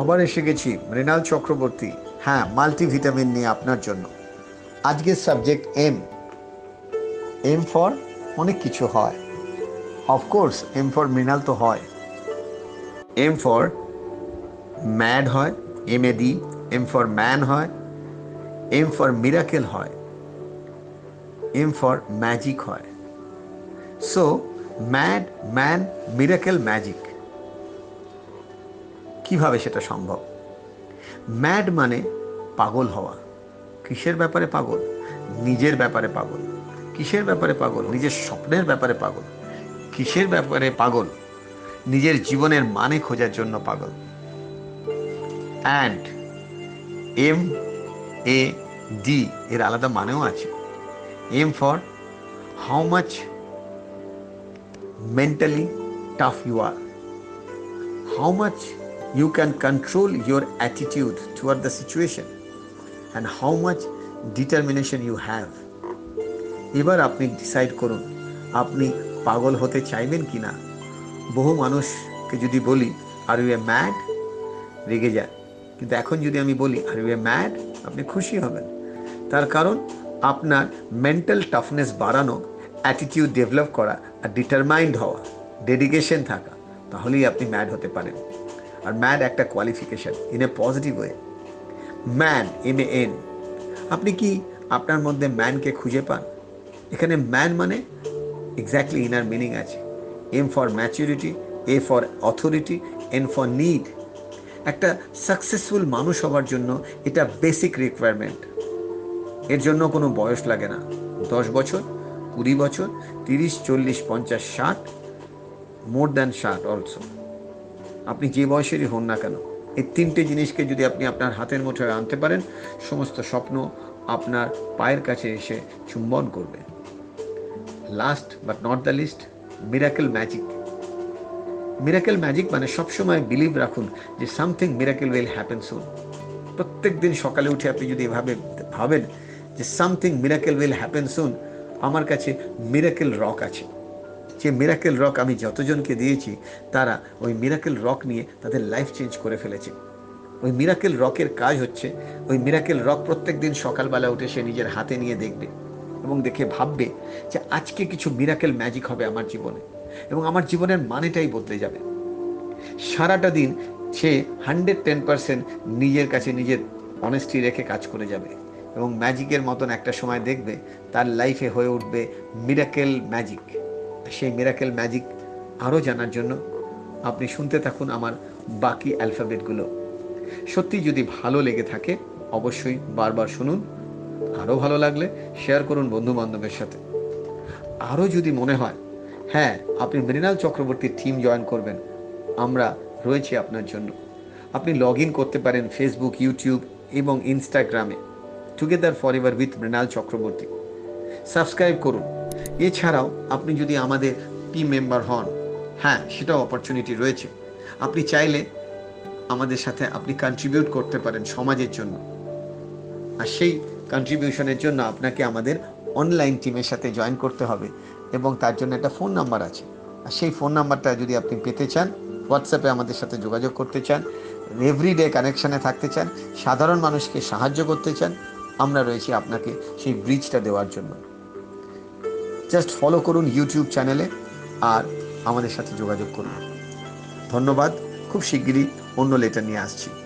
আবার এসে গেছি, মৃণাল চক্রবর্তী। হ্যাঁ মাল্টিভিটামিন নিয়ে আপনার জন্য। আজকের সাবজেক্ট এম এম ফর অনেক কিছু হয়। অফকোর্স এম ফর মৃণাল তো হয়। এম ফর ম্যাড হয় M A D M for man হয় এম ফর মিরাকেল হয় এম ফর ম্যাজিক হয়। So mad man miracle magic কীভাবে সেটা সম্ভব? ম্যাড মানে পাগল হওয়া। কিসের ব্যাপারে পাগল? নিজের ব্যাপারে পাগল। কিসের ব্যাপারে পাগল? নিজের স্বপ্নের ব্যাপারে পাগল। কিসের ব্যাপারে পাগল? নিজের জীবনের মানে খোঁজার জন্য পাগল। অ্যান্ড এম এ ডি এর আলাদা মানেও আছে। M for how much mentally tough you are. how much you can control your attitude toward the situation and how much determination you have. এবার আপনি ডিসাইড করুন, আপনি পাগল হতে চাইবেন কি না? বহু মানুষকে যদি বলি আর ইউ এ ম্যাড রেগে যায়। কিন্তু এখন যদি আমি বলি আর ইউ এ ম্যাড আপনি খুশি হবেন। তার কারণ, আপনার মেন্টাল টাফনেস বাড়ানো অ্যাটিটিউড ডেভেলপ করা আর ডিটারমাইন্ড হওয়া ডেডিকেশন থাকা, তাহলেই আপনি ম্যাড হতে পারেন। আর ম্যান একটা qualification in a positive way man M A N আপনি কি আপনার মধ্যে ম্যানকে খুঁজে পান? এখানে ম্যান মানে এক্স্যাক্টলি ইনার মিনিং আছে। M for maturity A for authority N for need একটা সাকসেসফুল মানুষ হওয়ার জন্য এটা বেসিক রিকোয়ারমেন্ট এর জন্য কোনো বয়স লাগে না। দশ বছর, কুড়ি বছর, তিরিশ, চল্লিশ, পঞ্চাশ, ষাট মোর দ্যান ষাট অলসো আপনি যে বয়সেরই হন না কেন, এই তিনটে জিনিসকে যদি আপনি আপনার হাতের মুঠোয় আনতে পারেন, সমস্ত স্বপ্ন আপনার পায়ের কাছে এসে চুম্বন করবে। Last but not the least miracle magic miracle magic মানে সবসময় বিলিভ রাখুন যে something miracle will happen soon প্রত্যেক দিন সকালে উঠে আপনি যদি এভাবে ভাবেন যে something miracle will happen soon আমার কাছে মিরাকেল রক আছে। যে মিরাকেল রক আমি যতজনকে দিয়েছি, তারা ওই মিরাকেল রক নিয়ে তাদের লাইফ চেঞ্জ করে ফেলেছে। ওই মিরাকেল রকের কাজ হচ্ছে, ওই মিরাকেল রক প্রত্যেক দিন সকালবেলা উঠে সে নিজের হাতে নিয়ে দেখবে এবং দেখে ভাববে যে আজকে কিছু মিরাকেল ম্যাজিক হবে আমার জীবনে এবং আমার জীবনের মানেটাই বদলে যাবে। সারাটা দিন সে হান্ড্রেড টেন পার্সেন্ট নিজের কাছে নিজের অনেস্টি রেখে কাজ করে যাবে এবং ম্যাজিকের মতন একটা সময় দেখবে, তার লাইফে হয়ে উঠবে মিরাকেল ম্যাজিক সেই মেরাকেল ম্যাজিক আরও জানার জন্য আপনি শুনতে থাকুন আমার বাকি অ্যালফাবেটগুলো সত্যি যদি ভালো লেগে থাকে, অবশ্যই বারবার শুনুন। আরও ভালো লাগলে শেয়ার করুন বন্ধু বান্ধবের সাথে। আরও যদি মনে হয় হ্যাঁ আপনি মৃণাল চক্রবর্তীর টিম জয়েন করবেন, আমরা রয়েছি আপনার জন্য। আপনি লগ ইন করতে পারেন ফেসবুক ইউটিউব এবং ইনস্টাগ্রামে together for ever with Mrinal Chakraborty. Subscribe করুন। এছাড়াও আপনি যদি আমাদের টিম মেম্বার হন হ্যাঁ সেটাও অপরচুনিটি রয়েছে। আপনি চাইলে আমাদের সাথে আপনি কন্ট্রিবিউট করতে পারেন সমাজের জন্য। আর সেই কন্ট্রিবিউশনের জন্য আপনাকে আমাদের অনলাইন টিমের সাথে জয়েন করতে হবে এবং তার জন্য একটা ফোন নাম্বার আছে। আর সেই ফোন নাম্বারটা যদি আপনি পেতে চান হোয়াটসঅ্যাপে আমাদের সাথে যোগাযোগ করতে চান এভরিডে কানেকশানে থাকতে চান, সাধারণ মানুষকে সাহায্য করতে চান, আমরা রয়েছি আপনাকে সেই ব্রিজটা দেওয়ার জন্য। জাস্ট ফলো করুন ইউটিউব চ্যানেলে আর আমাদের সাথে যোগাযোগ করুন। ধন্যবাদ। খুব শিগগিরই অন্য লেটার নিয়ে আসছি।